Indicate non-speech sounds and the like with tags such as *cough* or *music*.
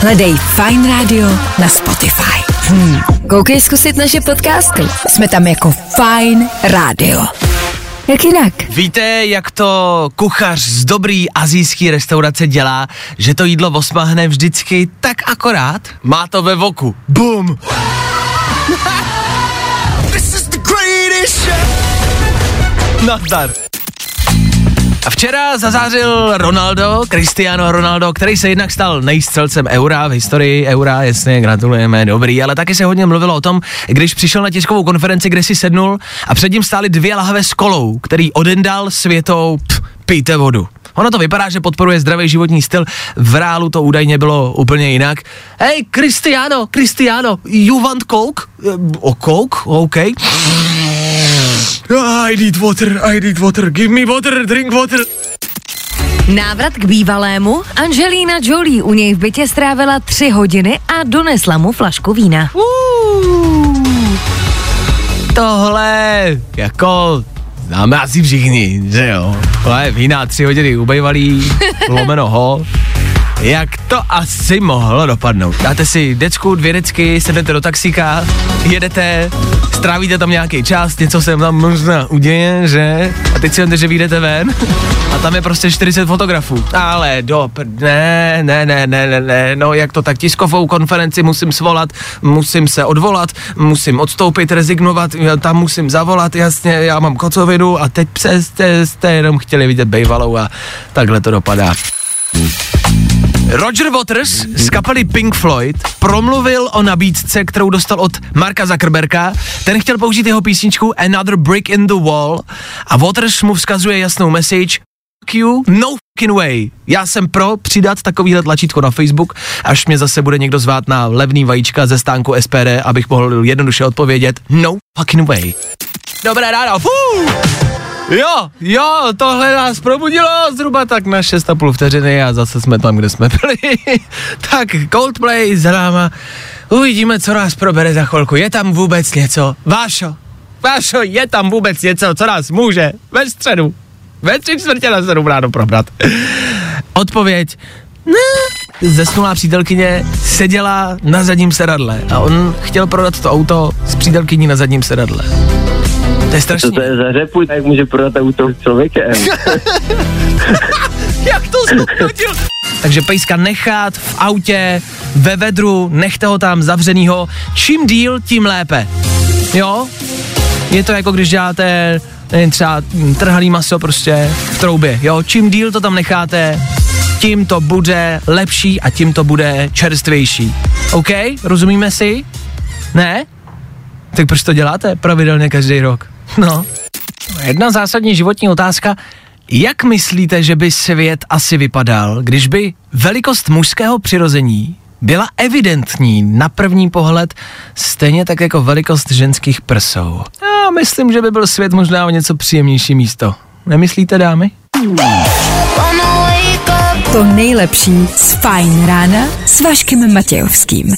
Hledej Fine Radio na Spotify. Hmm. Koukej zkusit naše podcasty. Jsme tam jako Fine Radio. Jak jinak? Víte, jak to kuchař z dobrý azijský restaurace dělá, že to jídlo osmahne vždycky tak akorát? Má to ve voku. Bum! *laughs* Nazdar. A včera zazářil Ronaldo, Cristiano Ronaldo, který se jednak stal nejstřelcem eura v historii eura, jasně, gratulujeme, dobrý, ale taky se hodně mluvilo o tom, když přišel na tiskovou konferenci, kde si sednul a před ním stály dvě lahve s kolou, který odendal světou, pff, pijte vodu. Ono to vypadá, že podporuje zdravý životní styl, v reálu to údajně bylo úplně jinak. Hej, Cristiano, Cristiano, you want coke? O coke? OK. I need water, I need water, give me water, drink water. Návrat k bývalému? Angelina Jolie u něj v bytě strávila tři hodiny a donesla mu flašku vína. Uh, tohle, jako, známe asi všichni, že jo. Tohle vína tři hodiny ubejvalý, lomeno ho. Jak to asi mohlo dopadnout? Dáte si decku, dvě decky, sednete do taxíka, jedete, strávíte tam nějaký čas, něco se tam možná uděje, že? A teď si jen, že vyjdete ven a tam je prostě 40 fotografů. Ale do ne, ne, ne, ne, ne, ne, no jak to tak, tiskovou konferenci musím svolat, musím se odvolat, musím odstoupit, rezignovat, tam musím zavolat, jasně, já mám kocovinu a teď přeste jste jenom chtěli vidět bejvalou a takhle to dopadá. Roger Waters z kapely Pink Floyd promluvil o nabídce, kterou dostal od Marka Zuckerberga. Ten chtěl použít jeho písničku Another Brick in the Wall a Waters mu vzkazuje jasnou message Fuck you, no fucking way. Já jsem pro přidat takovýhle tlačítko na Facebook, až mě zase bude někdo zvát na levný vajíčka ze stánku SPD, abych mohl jednoduše odpovědět no fucking way. Dobré ráno, Fuh! Jo, jo, tohle nás probudilo zhruba tak na 6,5 vteřiny a zase jsme tam, kde jsme byli. *laughs* tak Coldplay za náma. Uvidíme, co nás probere za chvilku. Je tam vůbec něco? Vášo, Vášo, je tam vůbec něco, co nás může ve středu, ve tři čtvrtě na sedm ráno probrat? Odpověď, ne. Zesnulá přítelkyně seděla na zadním sedadle a on chtěl prodat to auto s přítelkyní na zadním sedadle. To je strašný. To je za řepu, jak může prodat auto s člověkem? *laughs* Jak to zhodnotil? Takže pejska nechat v autě, ve vedru, nechte ho tam zavřenýho. Čím díl, tím lépe. Jo? Je to jako když děláte nevím, třeba trhalý maso prostě v troubě, jo? Čím díl to tam necháte, tím to bude lepší a tím to bude čerstvější. OK? Rozumíme si? Ne? Tak proč to děláte pravidelně každý rok? No. Jedna zásadní životní otázka. Jak myslíte, že by svět asi vypadal, když by velikost mužského přirození byla evidentní na první pohled, stejně tak jako velikost ženských prsou? Já myslím, že by byl svět možná o něco příjemnější místo. Nemyslíte, dámy? To nejlepší z Fajn rána s Vaškem Matějovským.